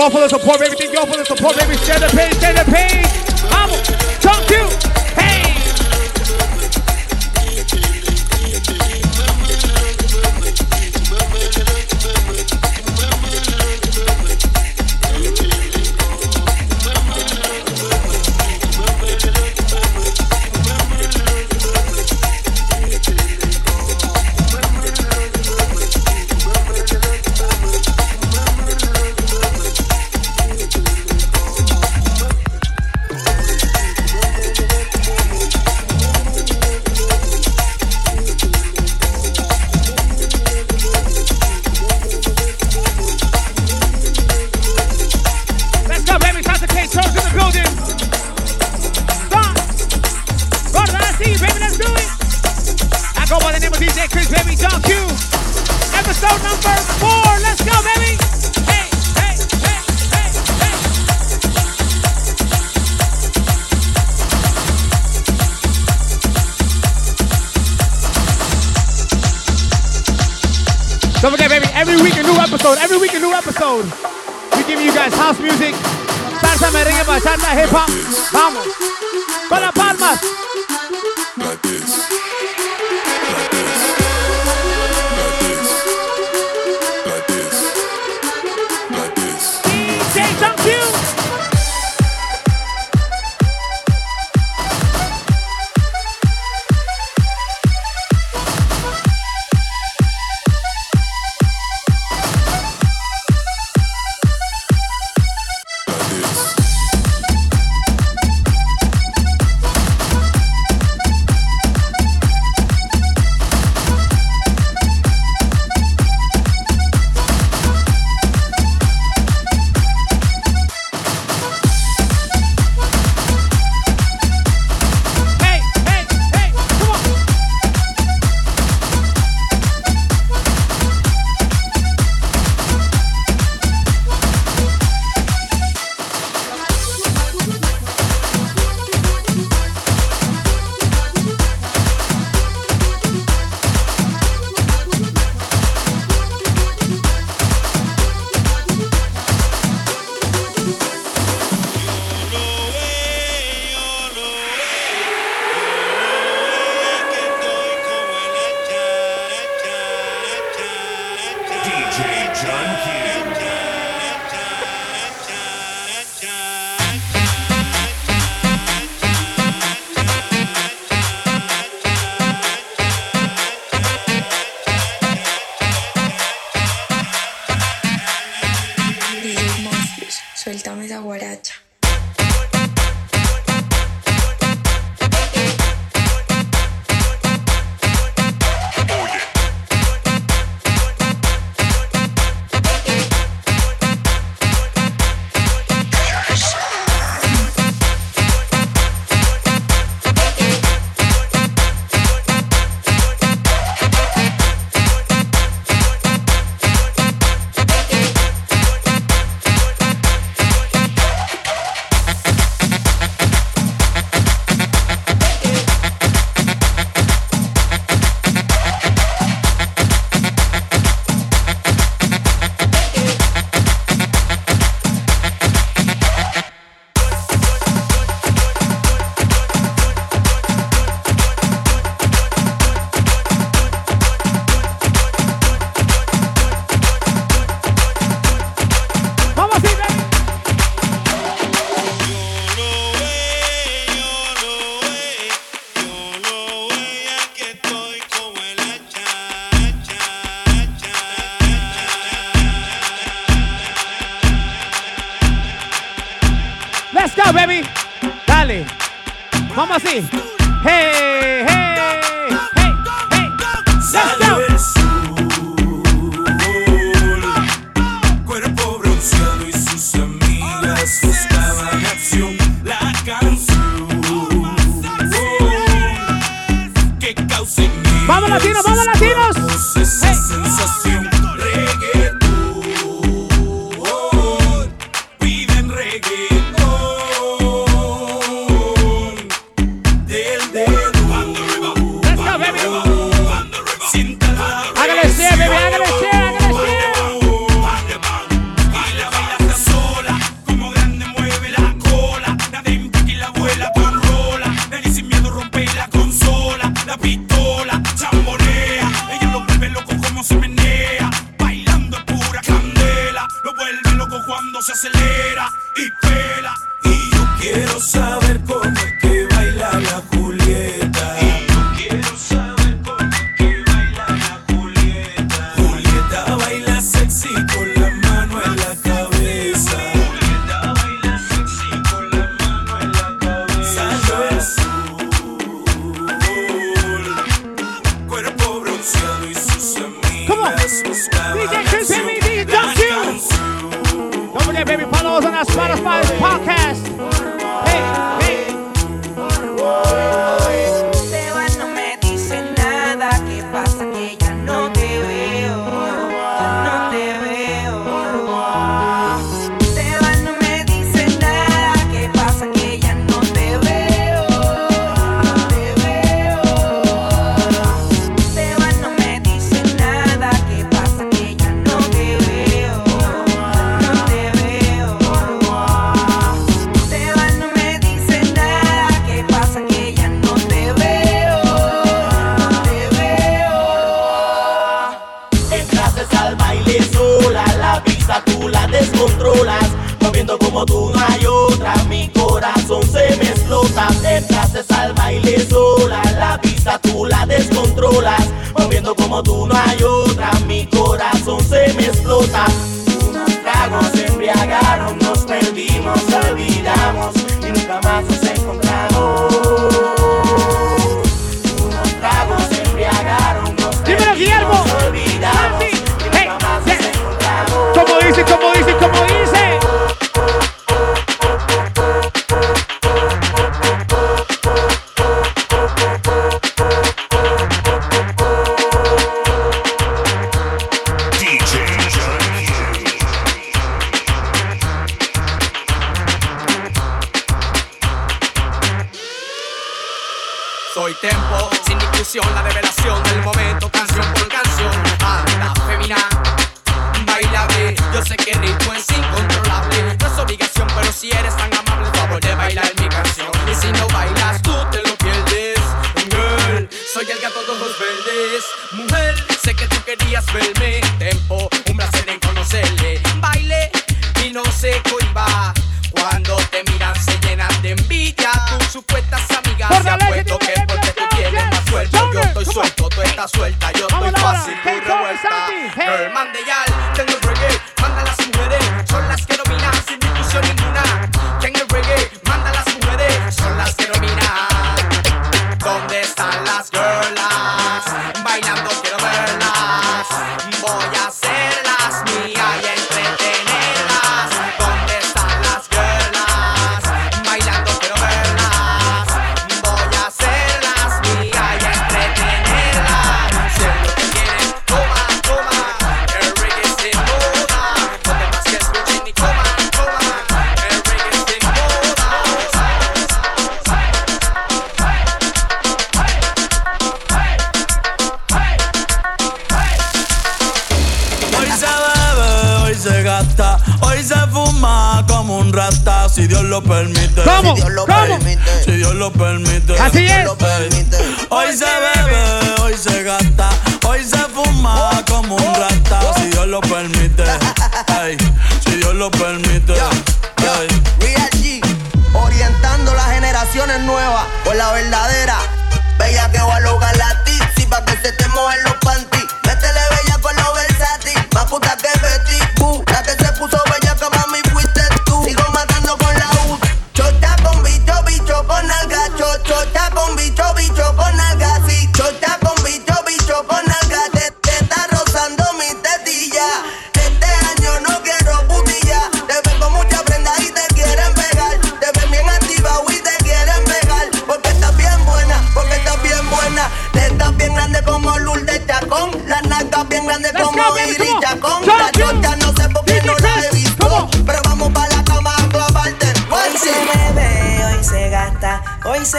all for the support, baby. Thank you all for the support, baby. Share the page, share the page. Vamos. Thank you. Don't forget, baby, every week a new episode. Every week a new episode. We giving you guys house music, salsa merengue, bachata, hip hop. Vamos. Para palmas. latinos, vamos latinos. solas, moviendo como tú no hay otra, mi corazón se me explota. Unos tragos embriagaron, nos perdimos, olvidamos.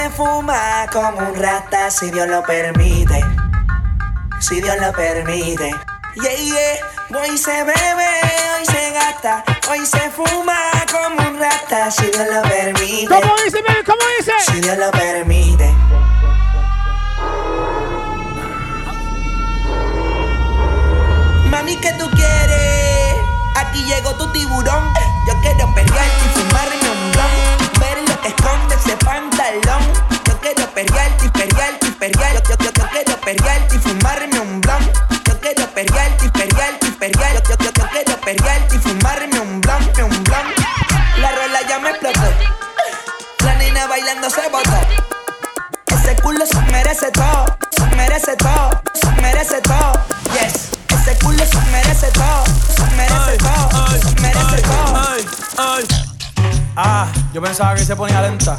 Hoy se fuma como un rata, si Dios lo permite. Si Dios lo permite. Yeah, yeah. Hoy se bebe, hoy se gasta, hoy se fuma como un rata, si Dios lo permite. ¿Cómo dice, baby? ¿Cómo dice? Si Dios lo permite. Mami, ¿qué tú quieres? Aquí llegó tu tiburón. Yo quiero perrear y fumarme esconde ese pantalón. Yo quiero perrear y perrear y perrear. Yo, yo, yo, quiero perrear y fumarme un blon. Yo quiero perrear y perrear y perrear. Yo, yo, yo, quiero perrear y fumarme un blon, un blon. La rola ya me explotó. La nena bailando se botó. Ese culo se merece todo, se merece todo, se merece todo. Yes, ese culo se merece todo, se merece todo, se merece todo. ay, ay. Ah, yo pensaba que se ponía lenta.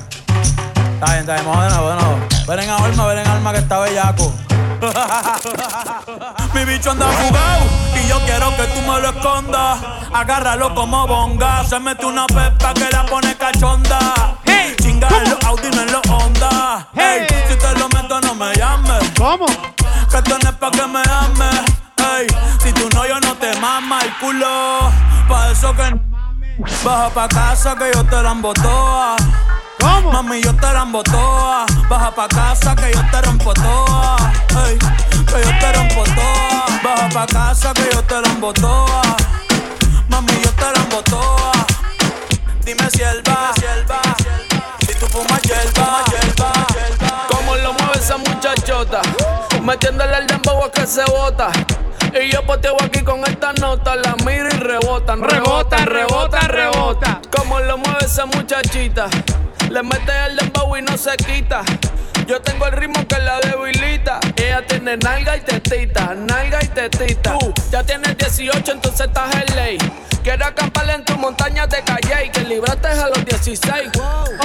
Está bien, está bien, vamos de nuevo, de nuevo. Ven en alma, ven en alma que está bellaco. Mi bicho anda jugado y yo quiero que tú me lo escondas. Agárralo como bonga. Se mete una pepa que la pone cachonda. Hey, Chinga los Audi, no en los Honda. Hey, Hey. si te lo meto, no me llames. ¿Cómo? Que esto no pa' que me ames. Ey, si tú no, yo no te mama el culo. Pa' eso que baja pa' casa que yo te la toa. ¿Cómo? Mami, yo te la toa. Baja pa' casa que yo te rompo toa. Ey, que yo te rompo toa. Baja pa' casa que yo te la toa. Mami, yo te la toa. Dime si él va. Si tú fumas hierba. Como lo mueve esa muchachota, metiéndole el dembow a que se bota. Y yo poteo aquí con esta nota, la miro y rebotan, rebotan, rebotan, rebotan. Como lo mueve esa muchachita, le mete el dembow y no se quita. Yo tengo el ritmo que la debilita. Ella tiene nalga y tetita, nalga y tetita. Tú ya tienes 18, entonces estás en ley. Quiero acampar en tu montaña de calle y que libraste a los 16.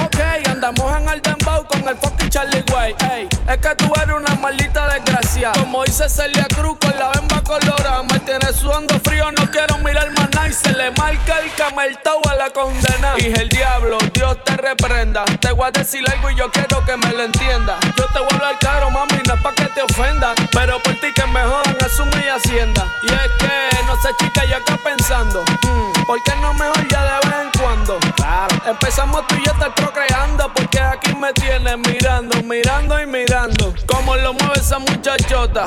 Ok, andamos en el dembow con el fucking Charlie Way. Ey, es que tú eres una maldita desgracia. Como dice Celia Cruz con la bemba colorada. Me tienes sudando frío, no quiero mirar más nada. Y se le marca el cameltao a la condena. Y el diablo, Dios te reprenda. Te voy a decir algo y yo quiero que me lo entienda. Yo te voy a hablar claro, mami, no es pa' que te ofenda. Pero por ti que me jodan, asume y hacienda. Y es que, no sé, chica, yo acá pensando. mm, ¿Por qué no mejor ya de vez en cuando? Claro. Empezamos tú y yo estar procreando. Porque aquí me tienes mirando, mirando y mirando. Como lo mueve esa muchachota.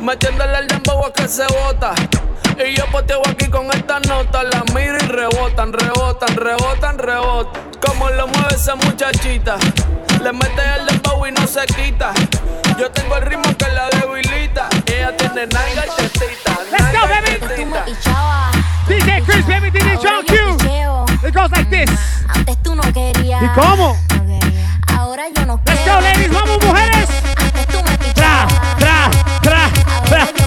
Metiéndole el dembow a que se bota. Y yo poteo aquí con esta nota, la miro y rebotan, rebotan, rebotan, rebotan. Como lo mueve esa muchachita, le mete el dembow y no se quita. Yo tengo el ritmo que la debilita. Ella tiene nalga y tetita. Let's go, baby. tetita. DJ Chris, baby, DJ John Q. It goes like this. Antes tú no querías. ¿Y cómo? Ahora yo no Let's quiero. go, ladies, vamos, mujeres. back.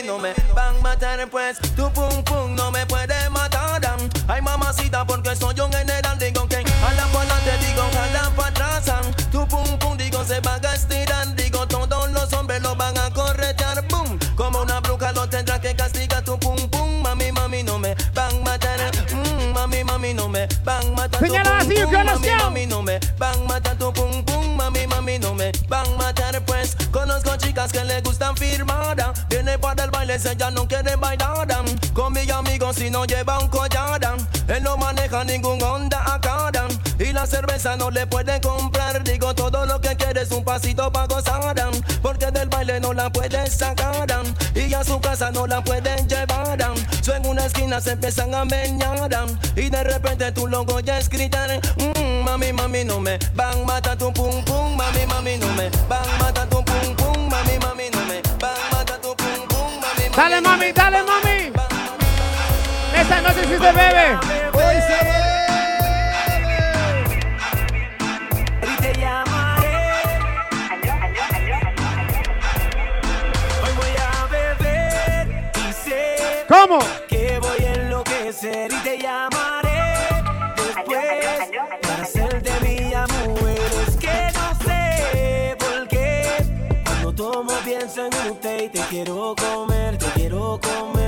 mí no me van a matar pues Tu pum pum no me puede matar. Ay mamacita porque soy un general Digo que a la para te digo jala para atrás Tu pum pum digo se va a estirar Digo todos los hombres lo van a corretear Boom, como una bruja lo tendrá que castigar Tu pum pum mami mami no me van a matar. Mm, Mami mami no me van a matar Señala así, mami, mami no me van a matar Tu pum pum mami mami no me van a matar pues. Conozco chicas que le gustan firmada para el baile, si ella no quiere bailar. Con mi amigo si no lleva un collar. Él no maneja ningún Honda Acadam. Y la cerveza no le puede comprar. Digo, todo lo que quiere es un pasito para gozar. Porque del baile no la puede sacar. Y a su casa no la pueden llevar. So en una esquina se empiezan a meñar. Y de repente tú lo oyes gritar. Mm, mami, mami, no me van, mata tu pum pum. Mami, mami, no me van, mata Dale mami, dale mami. Esta noche sí se bebe. Hoy se bebe. Y te llamaré. Hoy voy a beber y sé. ¿Cómo? Que voy a enloquecer y te llamaré. Después para ser de mi amor. Es que no sé por qué. Cuando tomo pienso en usted y te quiero comer loco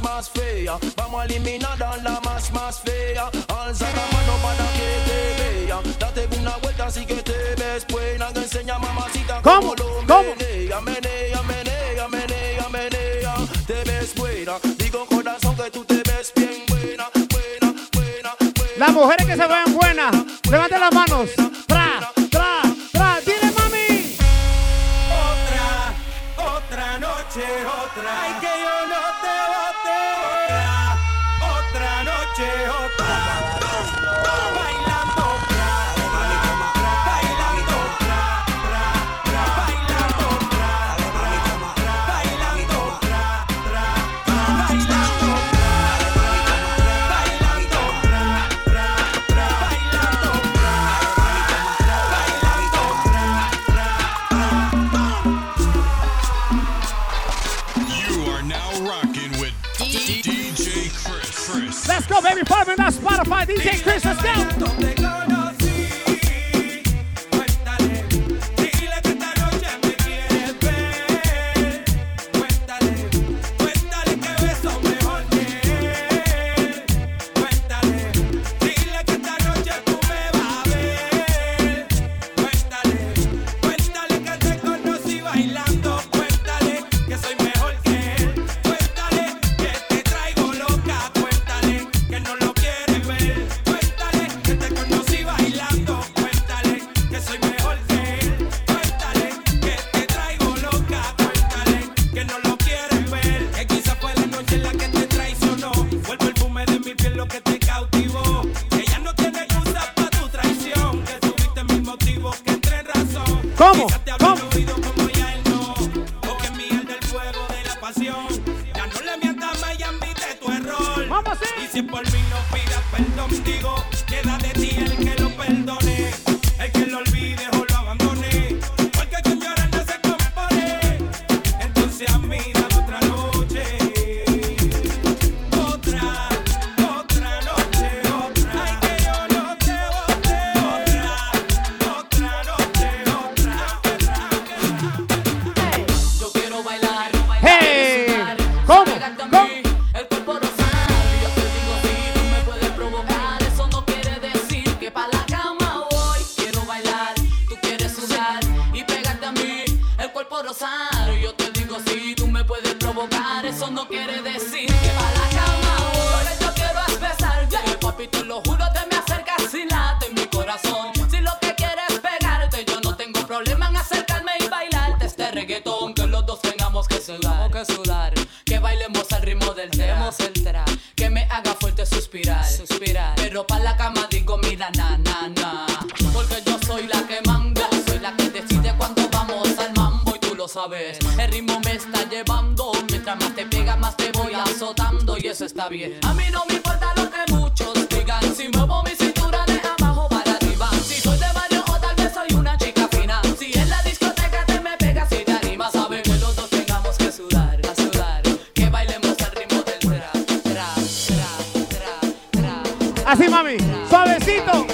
mass mass fea. Vamos a eliminar a la más más fea. Alza la mano para que te vea. Date una vuelta así que te ves buena. Que enseña mamacita cómo, lo ¿Cómo? menea, menea, menea, menea, menea. Te ves buena. Digo corazón que tú te ves bien buena, buena, buena. buena Las mujeres que se vean buenas, levanten las manos. DJ Cristo Santo. Así, mami. Suavecito.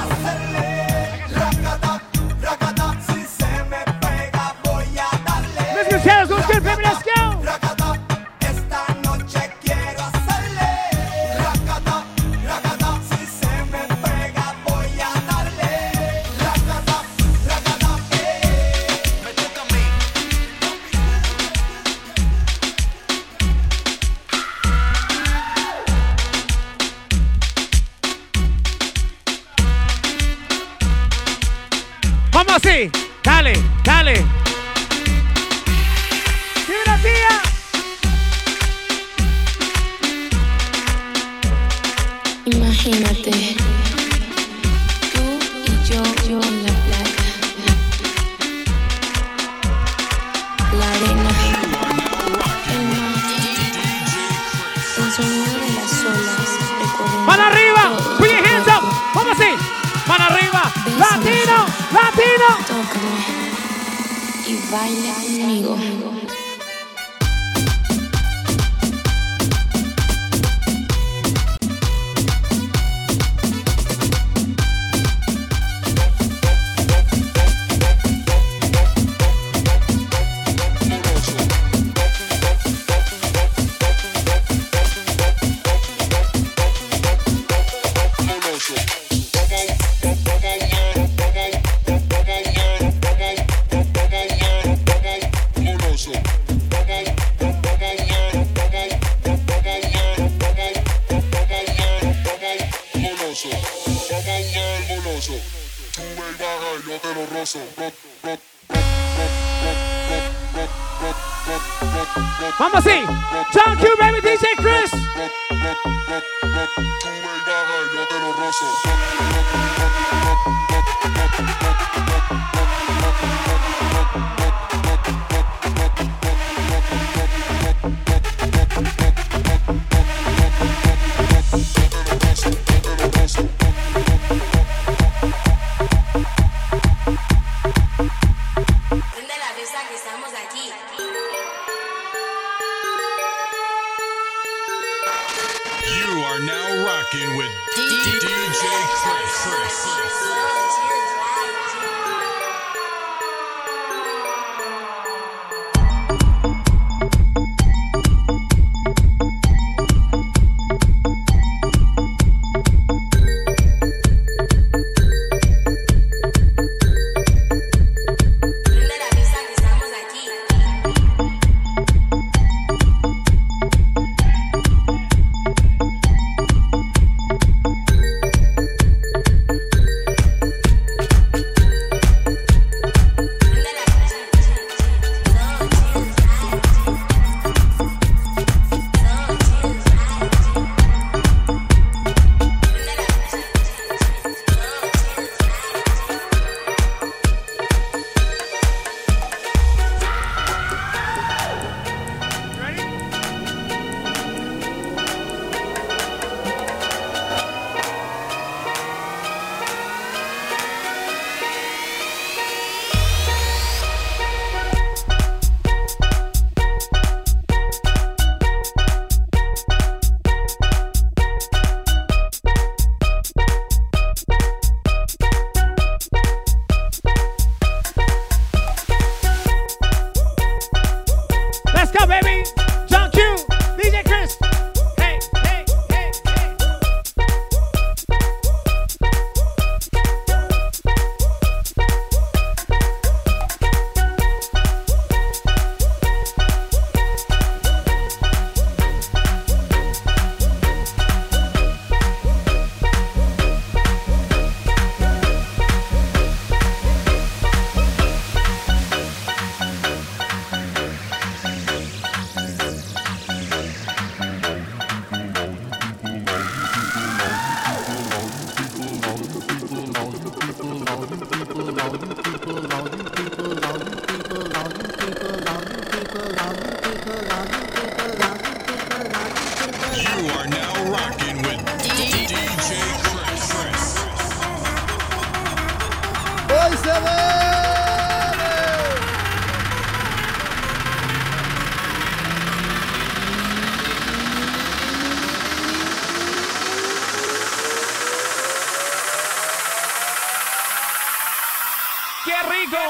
rico.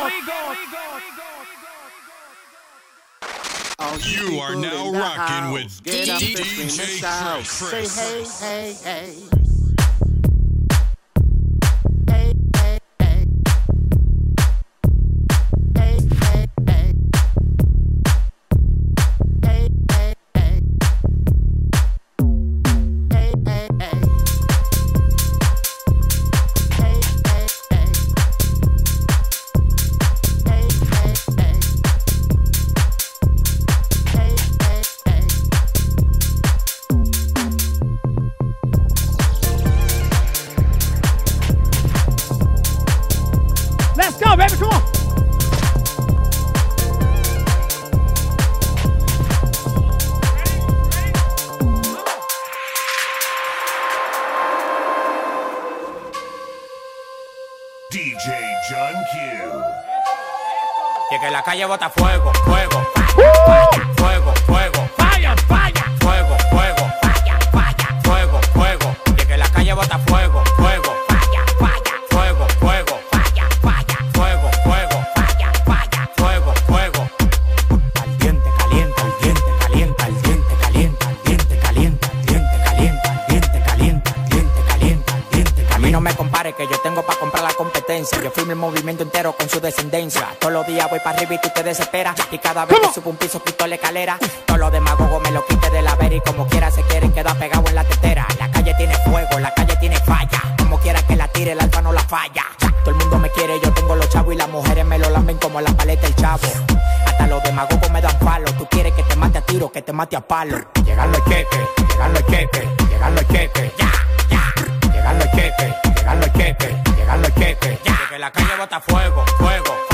You, are now rocking house. with DJ Chris. Say hey, hey, hey. Y cada vez que subo un piso quito la escalera. Todos los demagogos me lo quite de la vera y como quiera se quieren quedar pegados en la tetera. La calle tiene fuego, la calle tiene falla. Como quiera que la tire, el alfa no la falla. Todo el mundo me quiere, yo tengo los chavos y las mujeres me lo lamben como la paleta el chavo. Hasta los demagogos me dan palo. Tú quieres que te mate a tiro, que te mate a palo. Llegan los cheques, llegan los cheques, llegan los cheques. Ya, ya. Llegan los cheques, llegan los cheques, llegan los cheques. Ya. Que la calle bota fuego, fuego.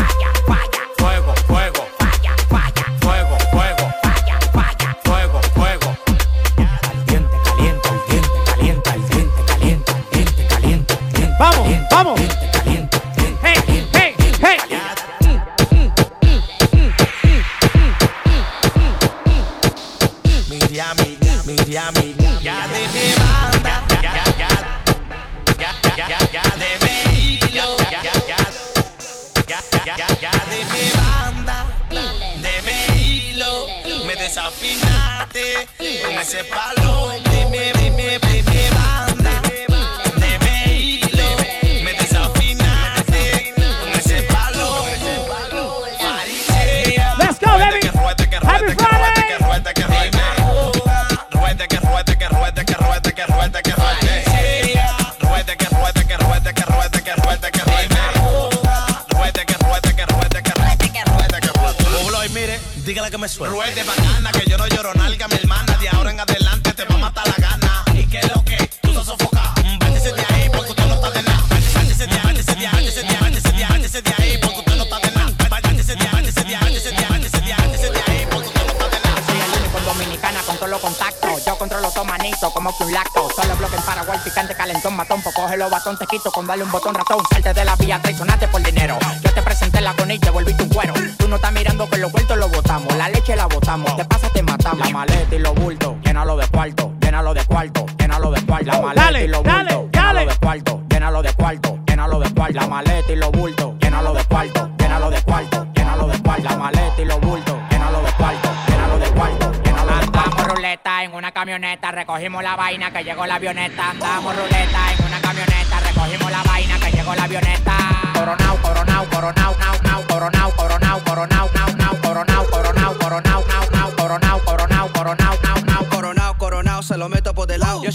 Lacto. Solo bloque en Paraguay, picante, calentón, matón. Pues coge los batón, te quito con darle un botón ratón. Salte de la vía, traicionaste por dinero. Yo te presenté la con y te volví tu cuero. Tú no estás mirando que los vueltos los botamos. La leche la botamos. Te pasa, te matamos. La maleta y los bultos, llénalo de cuarto, llénalo de cuarto, llénalo de cuarto. La maleta Dale, y los dale, bultos, dale. llénalo de cuarto, llénalo de cuarto, llénalo de cuarto. La maleta y los bultos, en una camioneta, recogimos la vaina que llegó la avioneta. Andamos ruleta en una camioneta, recogimos la vaina que llegó la avioneta.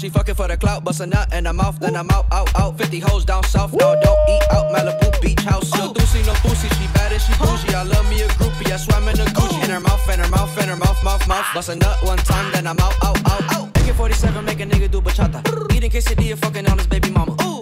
She fucking for the clout, bust a nut in her mouth, then I'm out, out, out. 50 hoes down south, no, don't eat out. Malibu beach house, no doozy, no pussy. She bad and she bougie. I love me a groupie, I swam in a Gucci. In her mouth, in her mouth, in her mouth, mouth, mouth. Bust a nut one time, then I'm out, out, out, out. AK-47, make a nigga do bachata. Eating quesadilla, fucking on his baby mama. Of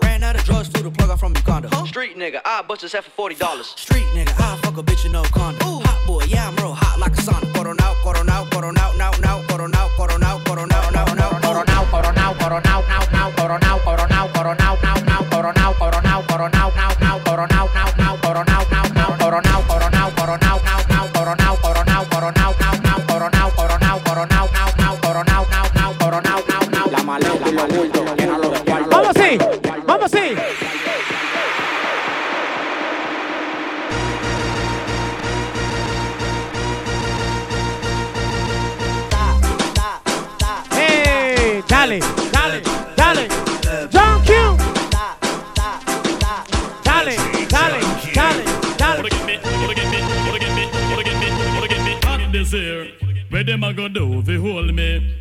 Drugs to the plug out from Uganda. Huh? Street nigga, I bust his head for forty dollars. Street nigga, I fuck a bitch in no condom. Ooh. Hot boy, yeah I'm real hot like a sauna. Coro now, coro now, coro now, now, now, coro now, coro now, coro now, now, now, coro now, coro now, coro now, now, now, coro now, coro now, coro now, now, now, coro now, coro now, coro now, now, now, coro now, now. Dale, dale, dale. John Q. Dale, dale, dale, dale. this here. Where them a go do you hold me?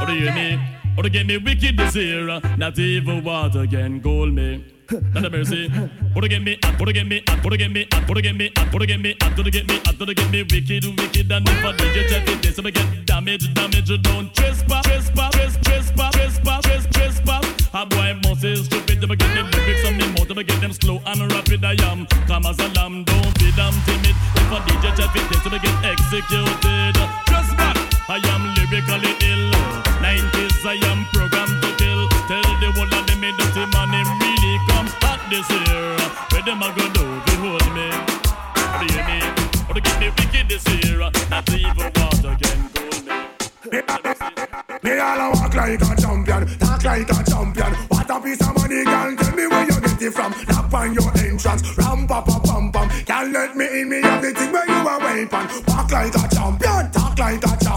Or do you hear me? Or to get me wicked this here. Not even water can cool me. Not a mercy. Or to get me, or to get me, or to get me, or to get me, or to get me, or to get me, or to get me wicked, wicked, and if I did you check it, this I get damage, damage, don't trespass, trespass, trespass, trespass, trespass, trespass, trespass. A boy must is stupid, I get the lyrics on me mouth, if get them slow and rapid, I am. Come as a lamb, don't be damn timid. If I DJ check it, this I get executed. Back, I am lyrically ill. 90s, I am programmed to kill. Tell the whole of them, me dirty man, him really come hot this year. Where them a go do, they hold me. Do me? Or to get me wicked this year. Not even water can cool me. Me all a walk like a champion, talk like a champion. What a piece of money, girl. Tell me where you get it from. Knock on your entrance, ram pa pa pam pam. Can't let me in, me have the thing where you a weapon. Walk like a champion, talk like a champion.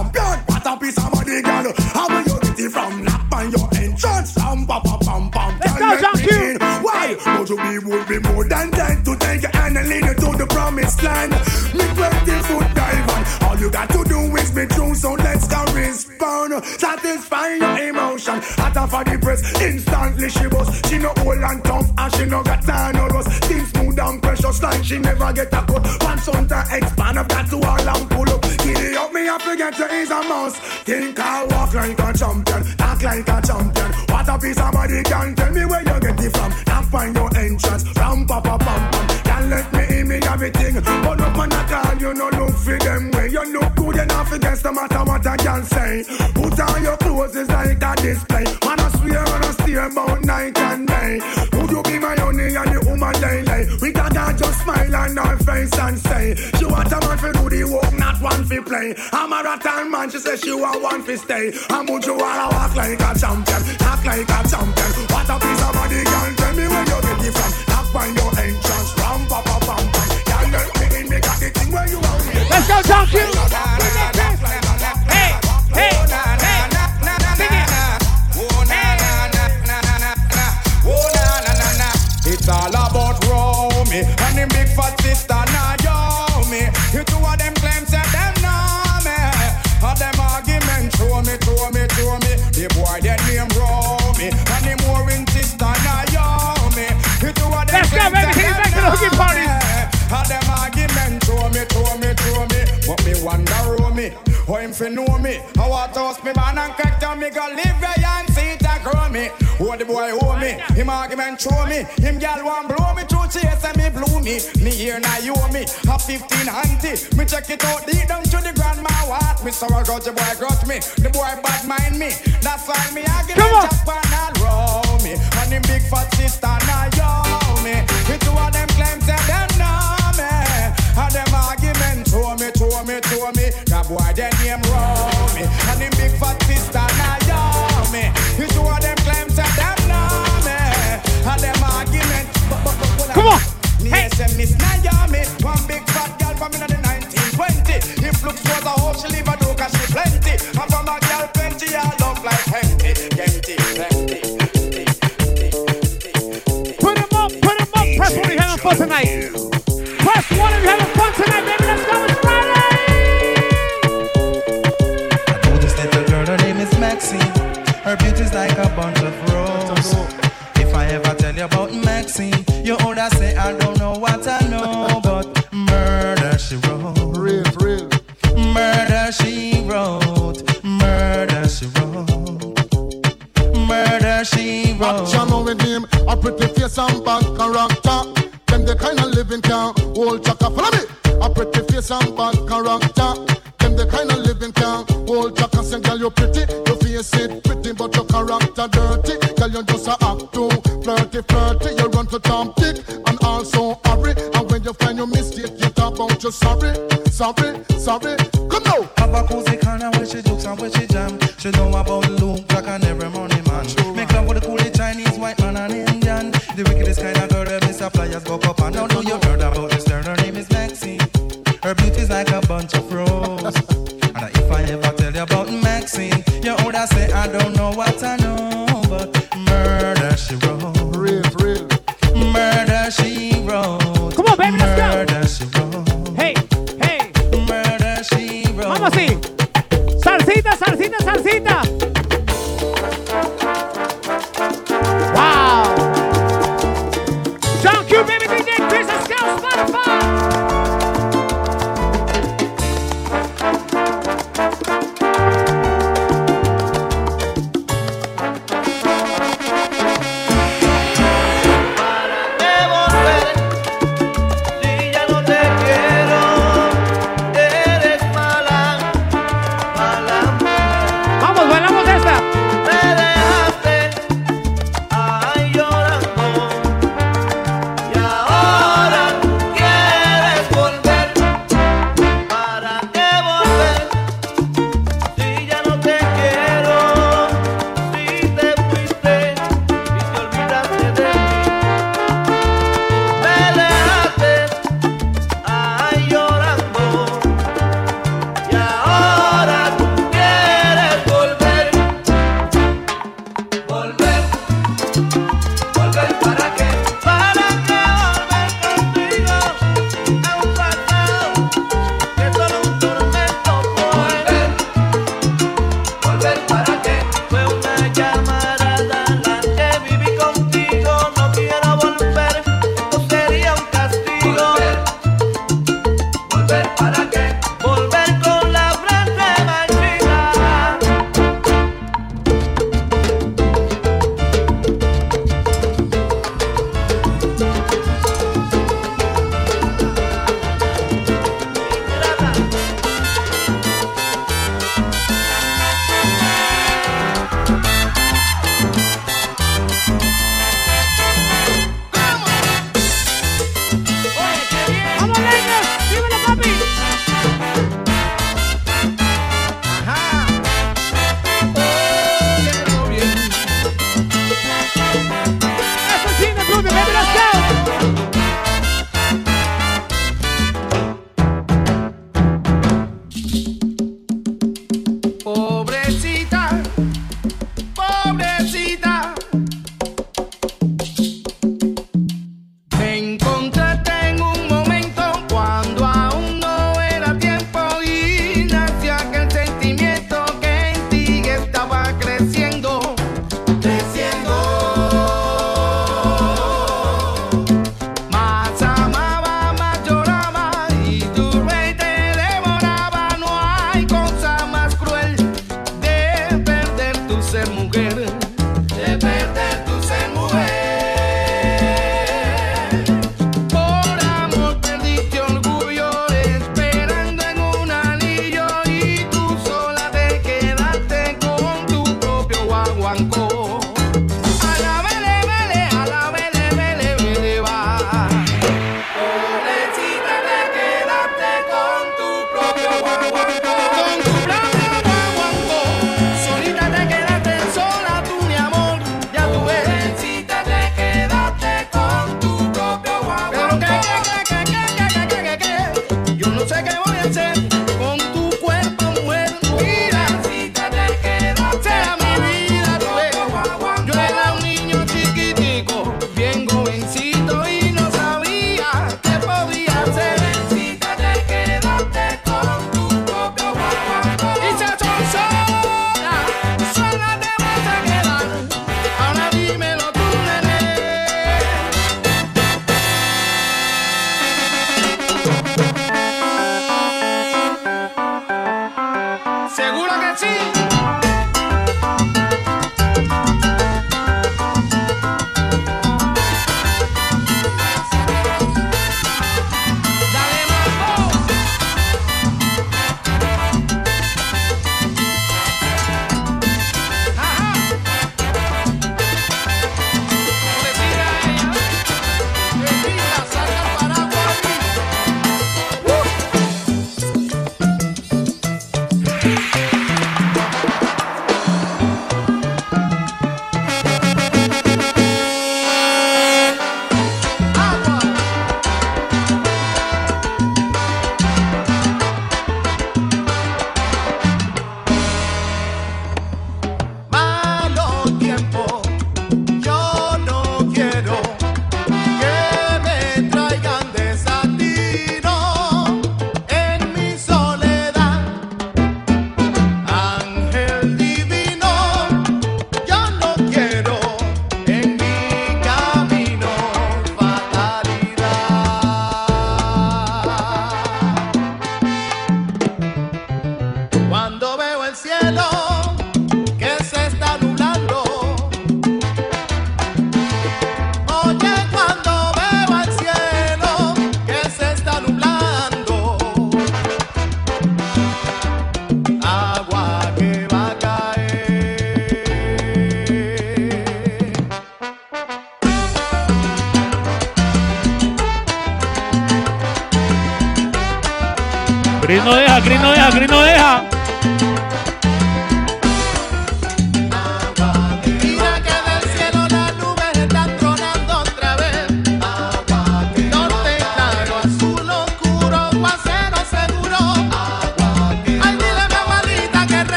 A piece of money, girl. How where you get it from? Knock on your entrance, ram pa pa pam pam. Can't go, let John me Q. in. Why? Would you be would be more than dead to take your hand and lead you to the promised land? Me 20 foot dive on. All you got to do is be true, so let's go respond. Satisfy your emotion. Hotter for the press, instantly she bust. She no old and tough, and she no got time no rust. Things smooth and precious like she never get a cut. Once on to expand up that to all and pull up. Giddy up me, I forget to is a mouse. Think I walk like a champion, talk like a champion. What a piece of body can tell me where you get it from. Not find your entrance, ram pa pa pam pam. Can't let me me everything. But up on a call, you no look for them way. You look good enough against the matter what I can say. Put on your clothes is like a display. Man, I swear on a steer about night and day. Would you be my honey and the woman lay? We got her just smile on her face and say, She want a man for do the work, not one for play. I'm a rattan man, she say she want one for stay. And would you wanna walk like a champion, act like a champion? What a piece of body, girl, tell me where you get it from. Knock on your entrance, ram pa pa pam Let's go, John Q. Hey, hey, hey. Sing it. It's all about Romy and the big fat sister Naomi. You two of them claims that them know me. All them argument show me, show me, show me. The boy that name Romy and the sister Naomi. You two of them Let's go, baby. Take it back to the hooking party. How him fi know me? I toast me man and crack down me go live where and see it and grow me. Oh the boy owe me, him argument show me. Him gal want blow me through chase and me blew me. Me here now you me a 15 auntie. Me check it out deep down to the grandma what. Me so I got the boy got me, the boy bad mind me. That's why me argument chop and all roll me. And him big fat sister now yo me. The two of them claims that them know me. And them argument show me, show me, show me. Boy then name Romy. And him big fat sister now yo me. The two of them claims that them know me. And them argument. Come on. Hey. Yes, Miss Naomi, one big fat girl from in the 1920. If looks was a hoe, she leave a 'cause she plenty. And from a girl plenty, I love like empty, empty, empty. Put him up, put him up. Press one if you're having tonight. Press one if you're vamos así. Salsita, salsita, salsita. Thank you.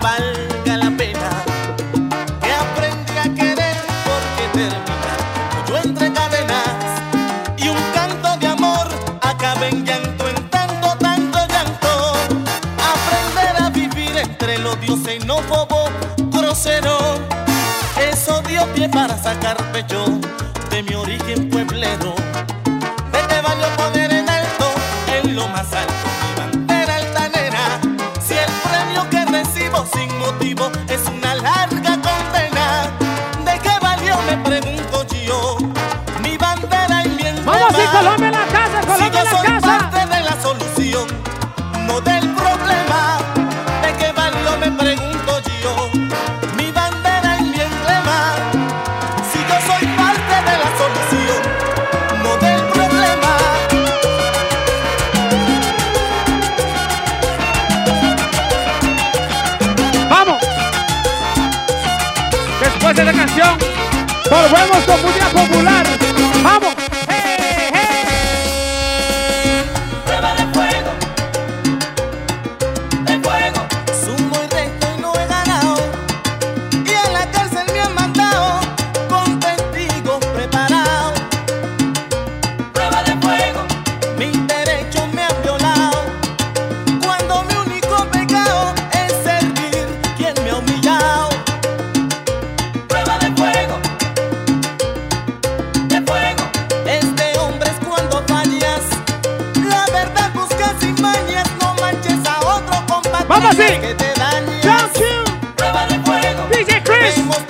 valga la pena. Que aprendí a querer porque termina yo entre cadenas y un canto de amor acaba en llanto, en tanto, tanto llanto. Aprender a vivir entre los dioses no bobo, grosero. Eso dio pie para sacar pecho de mi origen pueblero. esta la canción. Volvemos con Vamos así. Prueba de fuego. Chris.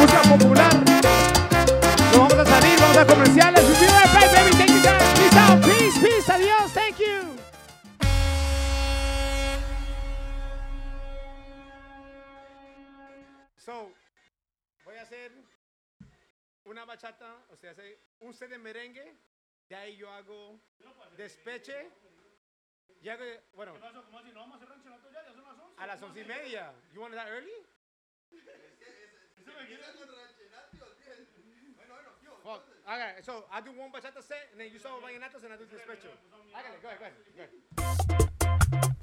música popular. Nos vamos a salir, vamos a comerciales. Peace out, peace, peace, adiós, thank you. So, voy a hacer una bachata, o sea, usted de merengue, de ahí yo hago despeche. Bueno, a las once y media. ¿You want that early? Fuck. Okay, so I do one bachata set, and then you saw vallenatos, and I do despecho. Hágale, go ahead, go ahead, go ahead.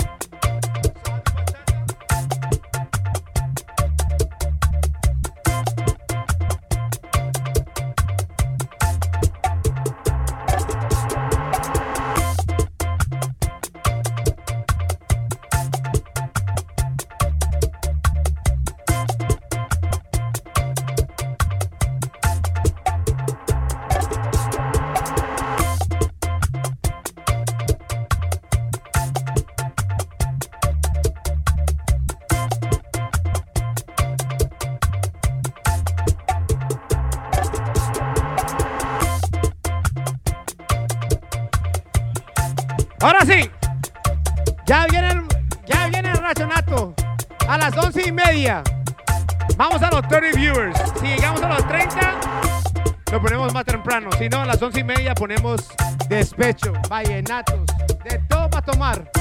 Las once y media ponemos despecho, vallenatos, de todo para tomar.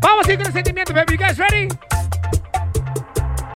Vamos a ir con el sentimiento, baby. You guys ready?